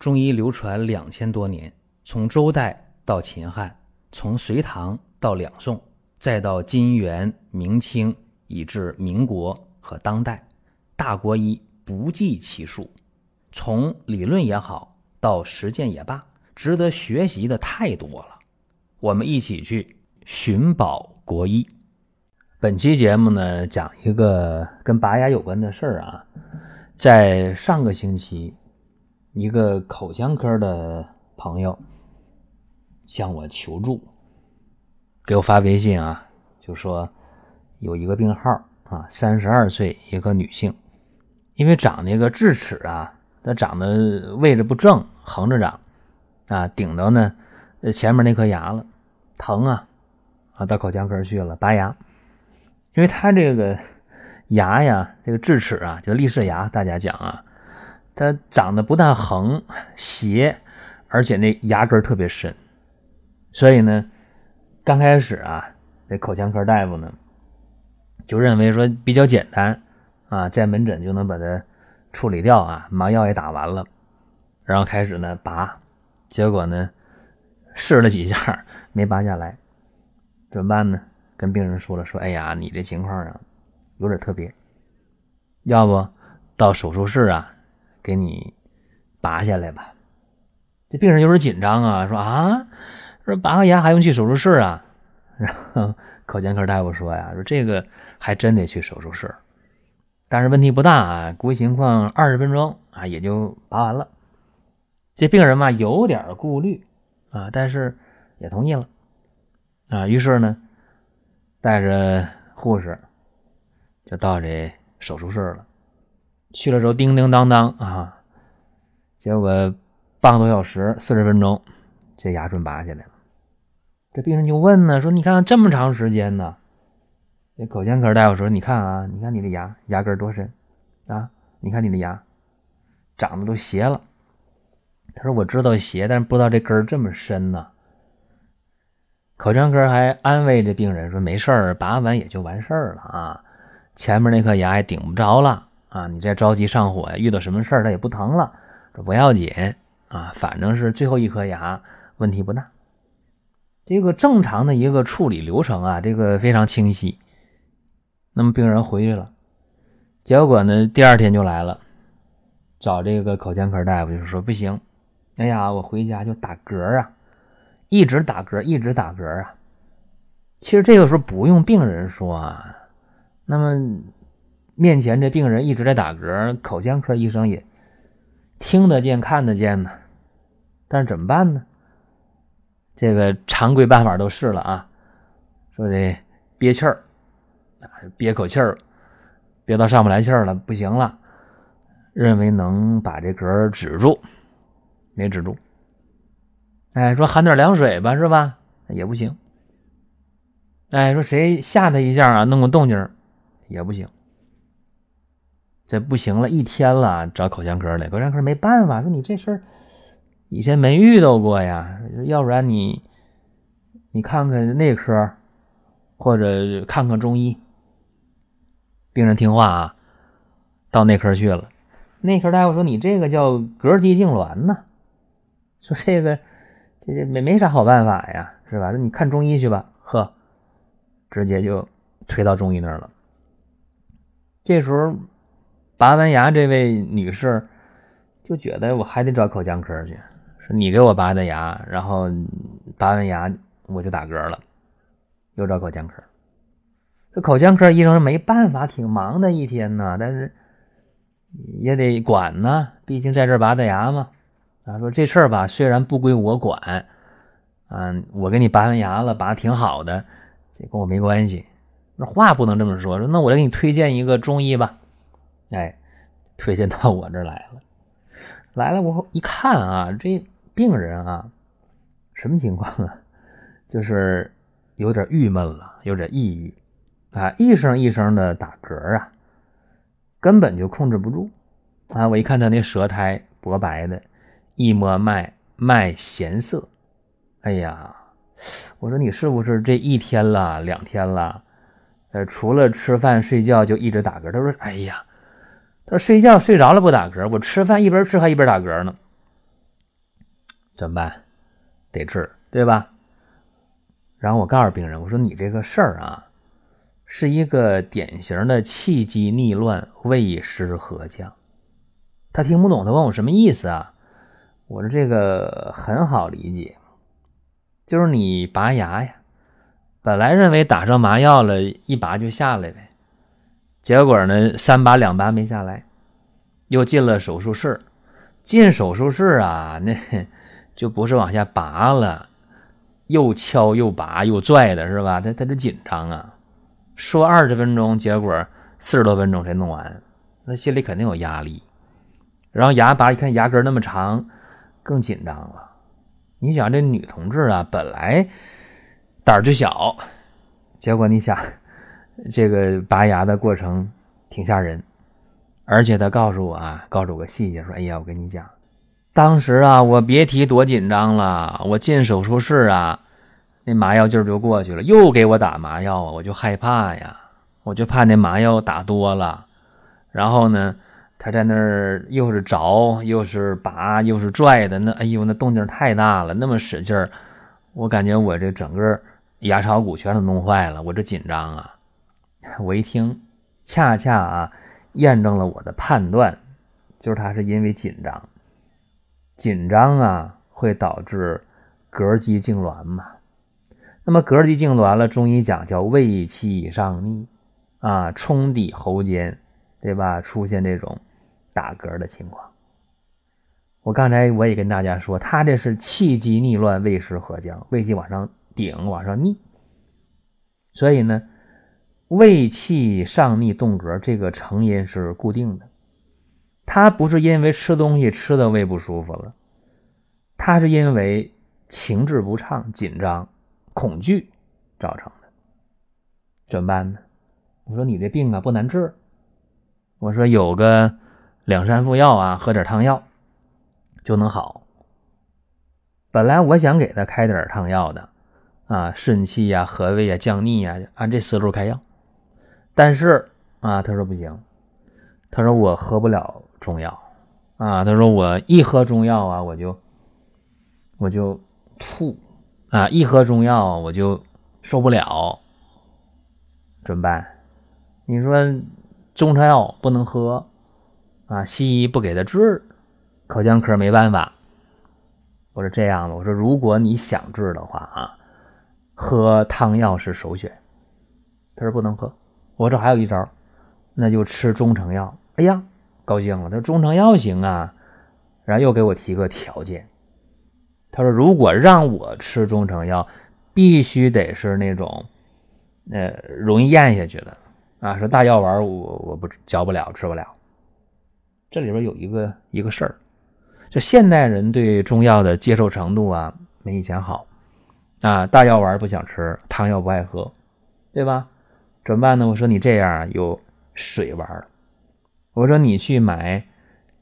中医流传两千多年，从周代到秦汉，从隋唐到两宋，再到金元明清，以至民国和当代，大国医不计其数。从理论也好，到实践也罢，值得学习的太多了。我们一起去寻宝国医。本期节目呢，讲一个跟拔牙有关的事儿啊。在上个星期，一个口腔科的朋友向我求助，给我发微信啊，就说有一个病号啊，三十二岁一个女性，因为长那个智齿啊，它长得位置不正，横着长啊，顶到呢前面那颗牙了，疼啊啊，到口腔科去了拔牙。因为他这个牙呀，这个智齿啊，就立式牙，大家讲啊，它长得不但横斜，而且那牙根特别深，所以呢，刚开始啊，这口腔科大夫呢，就认为说比较简单啊，在门诊就能把它处理掉啊，麻药也打完了，然后开始呢拔，结果呢试了几下没拔下来，怎么办呢？跟病人说了，说：“哎呀，你这情况啊，有点特别，要不到手术室啊，给你拔下来吧。”这病人有点紧张啊，说：“啊，说拔个牙还用去手术室啊？” 然后口腔科大夫说：“呀，说这个还真得去手术室，但是问题不大啊，估计情况二十分钟啊也就拔完了。”这病人嘛有点顾虑啊，但是也同意了啊，于是呢。带着护士就到这手术室了，去了之后叮叮当当啊，结果半个多小时四十分钟，这牙准拔下来了。这病人就问呢，说你看这么长时间呢？这口腔科大夫说，你看啊，你看你的牙牙根多深啊？你看你的牙长得都斜了。他说我知道斜，但是不知道这根这么深呢。口腔科还安慰这病人说：“没事儿，拔完也就完事儿了啊，前面那颗牙也顶不着了啊，你再着急上火呀，遇到什么事儿它也不疼了，这不要紧啊，反正是最后一颗牙，问题不大。这个正常的一个处理流程啊，这个非常清晰。那么病人回去了，结果呢，第二天就来了，找这个口腔科大夫就是说不行，哎呀，我回家就打嗝啊。”一直打嗝，一直打嗝啊！其实这个时候不用病人说啊，那么面前这病人一直在打嗝，口腔科医生也听得见、看得见呢。但是怎么办呢？这个常规办法都试了啊，说这憋气儿，憋口气儿，憋到上不来气儿了，不行了，认为能把这嗝止住，没止住。哎，说含点凉水吧，是吧？也不行。哎，说谁吓他一下啊，弄个动静也不行。这不行了，一天了，找口腔科来。口腔科没办法，说你这事儿以前没遇到过呀，要不然你你看看内科，或者看看中医。病人听话啊，到内科去了。内科大夫说：“你这个叫膈肌痉挛呢。”说这个。这这没没啥好办法呀，是吧？那你看中医去吧，呵，直接就推到中医那儿了。这时候拔完牙，这位女士就觉得我还得找口腔科去，说你给我拔的牙，然后拔完牙我就打嗝了，又找口腔科。这口腔科医生没办法，挺忙的一天呢，但是也得管呢，毕竟在这儿拔的牙嘛。他，说这事儿吧，虽然不归我管，啊，我给你拔完牙了，拔的挺好的，这跟我没关系。那话不能这么说，说那我再给你推荐一个中医吧，哎，推荐到我这儿来了。来了，我一看啊，这病人啊，什么情况啊？就是有点郁闷了，有点抑郁啊，一声一声的打嗝啊，根本就控制不住啊。我一看他那舌苔薄白的。一摸脉，脉弦涩。哎呀，我说你是不是这一天了、两天了？呃，除了吃饭睡觉就一直打嗝。他说：“哎呀，他说睡觉睡着了不打嗝，我吃饭一边吃还一边打嗝呢。”怎么办？得治，对吧？然后我告诉病人，我说你这个事儿啊，是一个典型的气机逆乱、胃湿合降。他听不懂，他问我什么意思啊？我说这个很好理解，就是你拔牙呀，本来认为打上麻药了，一拔就下来呗，结果呢，三拔两拔没下来，又进了手术室。进手术室啊，那就不是往下拔了，又敲又拔又拽的是吧？他他就紧张啊，说二十分钟，结果四十多分钟才弄完，那心里肯定有压力。然后牙拔一看牙根那么长，更紧张了。你想这女同志啊，本来胆儿就小，结果你想这个拔牙的过程挺吓人。而且他告诉我啊，告诉我个细节，说：“哎呀，我跟你讲，当时啊，我别提多紧张了。我进手术室啊，那麻药劲儿就过去了，又给我打麻药啊，我就害怕呀，我就怕那麻药打多了。然后呢，他在那儿又是着，又是拔，又是拽的，那哎呦，那动静太大了，那么使劲儿，我感觉我这整个牙槽骨全都弄坏了，我这紧张啊！我一听，恰恰啊。”验证了我的判断，就是他是因为紧张，紧张啊会导致膈肌痉挛嘛。那么膈肌痉挛了，中医讲叫胃气上逆啊，冲抵喉间，对吧？出现这种打嗝的情况。我刚才我也跟大家说，他这是气机逆乱，胃食合降，胃气往上顶，往上逆，所以呢。胃气上逆动膈，这个成因是固定的，它不是因为吃东西吃的胃不舒服了，它是因为情志不畅、紧张、恐惧造成的。怎么办呢？我说你这病啊不难治，我说有个两三副药啊，喝点汤药就能好。本来我想给他开点汤药的，啊，顺气呀、和胃呀、降逆呀，按这思路开药。但是啊，他说不行，他说我喝不了中药啊，他说我一喝中药啊，我就我就吐啊，一喝中药我就受不了，怎么办？你说中成药不能喝啊，西医不给他治，口腔科没办法。我说这样吧，我说如果你想治的话啊，喝汤药是首选。他说不能喝。我这还有一招，那就吃中成药。哎呀，高兴了，他说中成药行啊，然后又给我提个条件，他说如果让我吃中成药，必须得是那种，呃，容易咽下去的啊。说大药丸我我不嚼不了，吃不了。这里边有一个一个事儿，就现代人对中药的接受程度啊，没以前好啊。大药丸不想吃，汤药不爱喝，对吧？怎么办呢？我说你这样有水丸我说你去买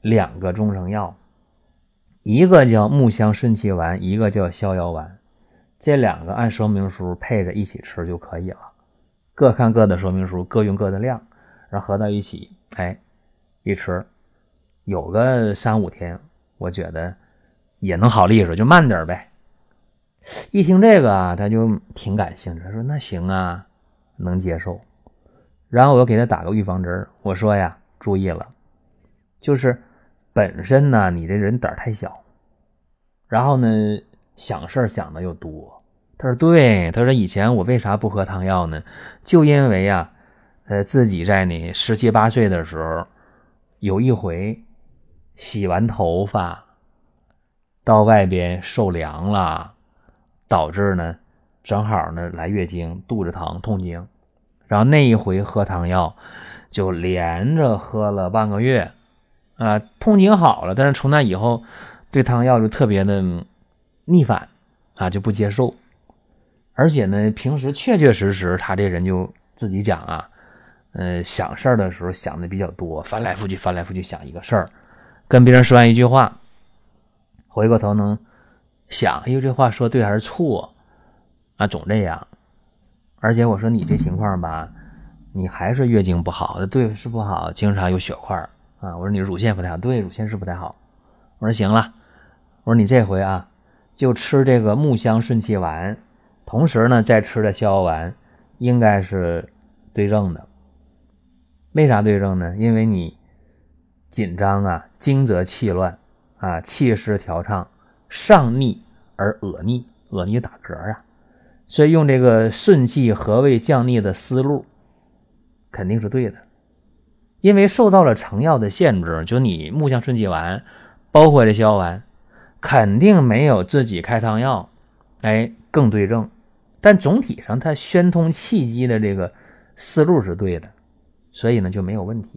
两个中成药，一个叫木香顺气丸，一个叫逍遥丸，这两个按说明书配着一起吃就可以了。各看各的说明书，各用各的量，然后合到一起，哎，一吃，有个三五天，我觉得也能好利索，就慢点呗。一听这个啊，他就挺感兴趣，他说那行啊。能接受，然后我又给他打个预防针儿我说呀，注意了，就是本身呢，你这人胆儿太小，然后呢，想事儿想的又多。他说对，他说以前我为啥不喝汤药呢？就因为呀，呃，自己在你十七八岁的时候，有一回洗完头发到外边受凉了，导致呢。正好呢，来月经，肚子疼，痛经，然后那一回喝汤药，就连着喝了半个月，啊，痛经好了，但是从那以后，对汤药就特别的逆反，啊，就不接受，而且呢，平时确确实实他这人就自己讲啊，呃，想事儿的时候想的比较多，翻来覆去，翻来覆去想一个事儿，跟别人说完一句话，回过头能想，哎呦，这话说对还是错？啊，总这样，而且我说你这情况吧，你还是月经不好，对是不好，经常有血块啊。我说你乳腺不太好，对，乳腺是不太好。我说行了，我说你这回啊，就吃这个木香顺气丸，同时呢再吃的逍遥丸，应该是对症的。为啥对症呢？因为你紧张啊，惊则气乱啊，气失调畅，上逆而恶逆，恶逆打嗝啊。所以用这个顺气和胃降逆的思路，肯定是对的。因为受到了成药的限制，就你木香顺气丸，包括这逍遥丸，肯定没有自己开汤药，哎，更对症。但总体上它宣通气机的这个思路是对的。所以呢就没有问题。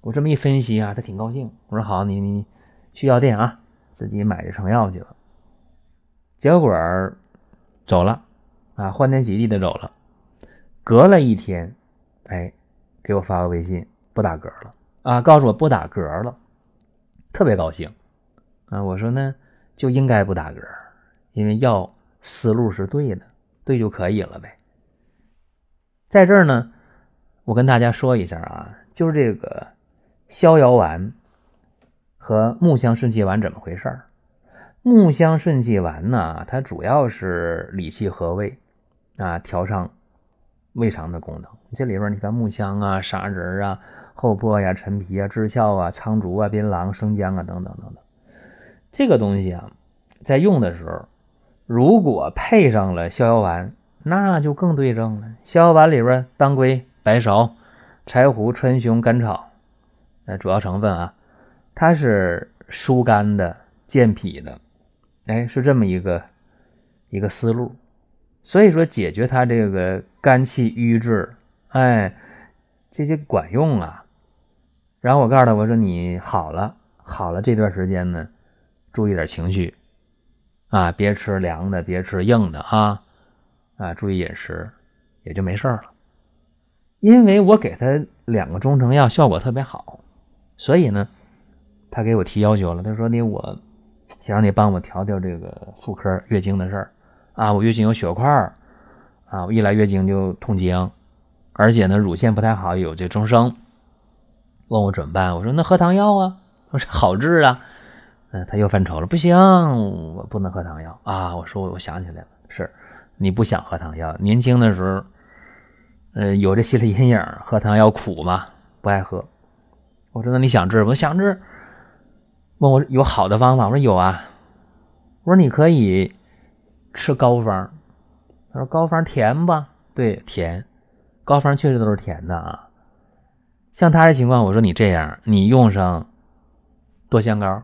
我这么一分析啊，他挺高兴。我说好，你你去药店啊，自己买这成药去了。结果走了啊，欢天喜地的走了。隔了一天，哎，给我发个微信，不打嗝了啊，告诉我不打嗝了，特别高兴啊。我说呢，就应该不打嗝，因为药思路是对的，对就可以了呗。在这儿呢。我跟大家说一下啊，就是这个逍遥丸和木香顺气丸怎么回事儿？木香顺气丸呢，它主要是理气和胃啊，调畅胃肠的功能。这里边你看木香啊、砂仁啊、厚朴呀、陈皮啊、栀壳啊、苍竹啊、槟榔、生姜啊等等等等，这个东西啊，在用的时候，如果配上了逍遥丸，那就更对症了。逍遥丸里边当归。白芍、柴胡、川芎、甘草，呃，主要成分啊，它是疏肝的、健脾的，哎，是这么一个一个思路。所以说，解决他这个肝气郁滞，哎，这些管用啊。然后我告诉他，我说你好了，好了，这段时间呢，注意点情绪啊，别吃凉的，别吃硬的啊，啊，注意饮食，也就没事了。因为我给他两个中成药效果特别好，所以呢，他给我提要求了。他说：“你我想让你帮我调调这个妇科月经的事儿啊，我月经有血块儿啊，我一来月经就痛经，而且呢乳腺不太好，有这增生，问我怎么办？我说那喝汤药啊，我说好治啊。嗯，他又犯愁了，不行，我不能喝汤药啊。我说我我想起来了，是你不想喝汤药，年轻的时候。呃，有这心理阴影，喝汤药苦嘛，不爱喝。我说那你想治我想治。问我有好的方法，我说有啊。我说你可以吃膏方。他说膏方甜吧？对，甜。膏方确实都是甜的啊。像他这情况，我说你这样，你用上多香膏，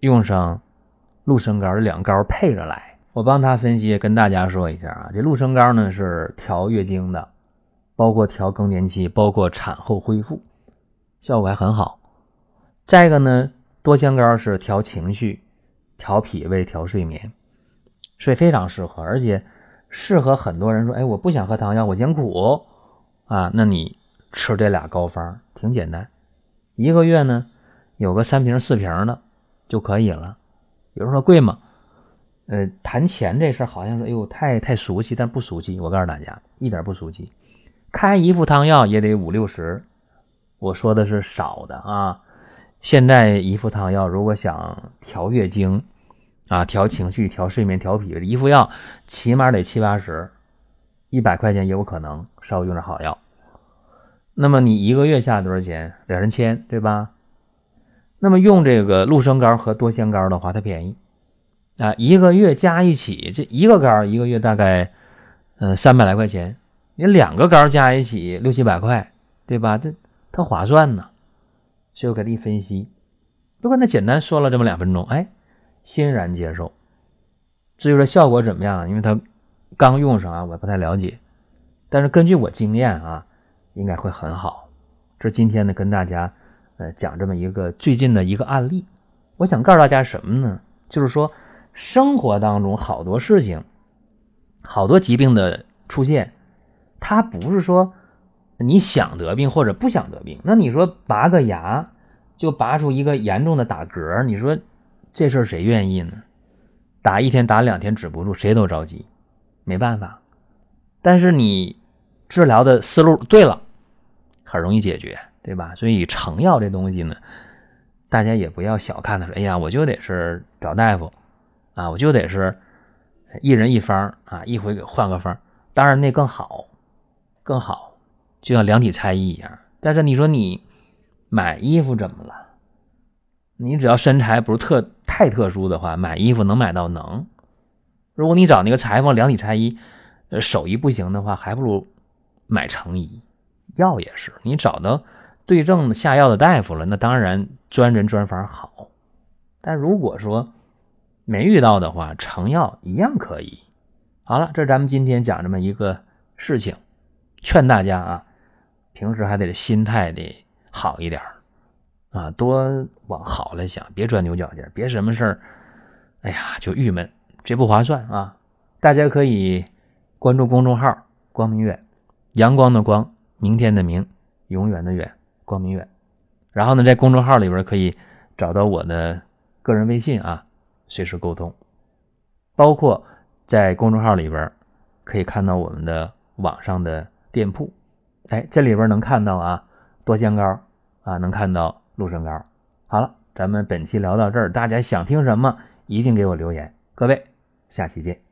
用上鹿参膏，这两膏配着来。我帮他分析，跟大家说一下啊，这鹿参膏呢是调月经的，包括调更年期，包括产后恢复，效果还很好。再一个呢，多香膏是调情绪、调脾胃、调睡眠，所以非常适合，而且适合很多人说，哎，我不想喝汤药，我嫌苦啊，那你吃这俩膏方挺简单，一个月呢有个三瓶四瓶的就可以了。有人说贵吗？呃，谈钱这事儿好像说，哎呦，太太俗气，但不俗气。我告诉大家，一点不俗气。开一副汤药也得五六十，我说的是少的啊。现在一副汤药，如果想调月经啊、调情绪、调睡眠、调脾胃，一副药起码得七八十，一百块钱也有可能稍微用点好药。那么你一个月下多少钱？两三千，对吧？那么用这个鹿参膏和多香膏的话，它便宜。啊，一个月加一起，这一个膏一个月大概，嗯，三百来块钱。你两个膏加一起六七百块，对吧？这它划算呢。所以我给你分析，不过那简单说了这么两分钟，哎，欣然接受。至于说效果怎么样，因为他刚用上啊，我不太了解。但是根据我经验啊，应该会很好。这今天呢，跟大家呃讲这么一个最近的一个案例。我想告诉大家什么呢？就是说。生活当中好多事情，好多疾病的出现，它不是说你想得病或者不想得病。那你说拔个牙就拔出一个严重的打嗝，你说这事儿谁愿意呢？打一天打两天止不住，谁都着急，没办法。但是你治疗的思路对了，很容易解决，对吧？所以成药这东西呢，大家也不要小看它，说哎呀，我就得是找大夫。啊，我就得是一人一方啊，一回给换个方，当然那更好，更好，就像量体裁衣一样。但是你说你买衣服怎么了？你只要身材不是特太特殊的话，买衣服能买到能。如果你找那个裁缝量体裁衣，呃，手艺不行的话，还不如买成衣。药也是，你找到对症下药的大夫了，那当然专人专法好。但如果说没遇到的话，成药一样可以。好了，这是咱们今天讲这么一个事情，劝大家啊，平时还得心态得好一点啊，多往好了想，别钻牛角尖，别什么事儿，哎呀就郁闷，这不划算啊。大家可以关注公众号“光明远”，阳光的光，明天的明，永远的远，光明远。然后呢，在公众号里边可以找到我的个人微信啊。随时沟通，包括在公众号里边可以看到我们的网上的店铺，哎，这里边能看到啊多香膏啊，能看到鹿参膏。好了，咱们本期聊到这儿，大家想听什么一定给我留言，各位，下期见。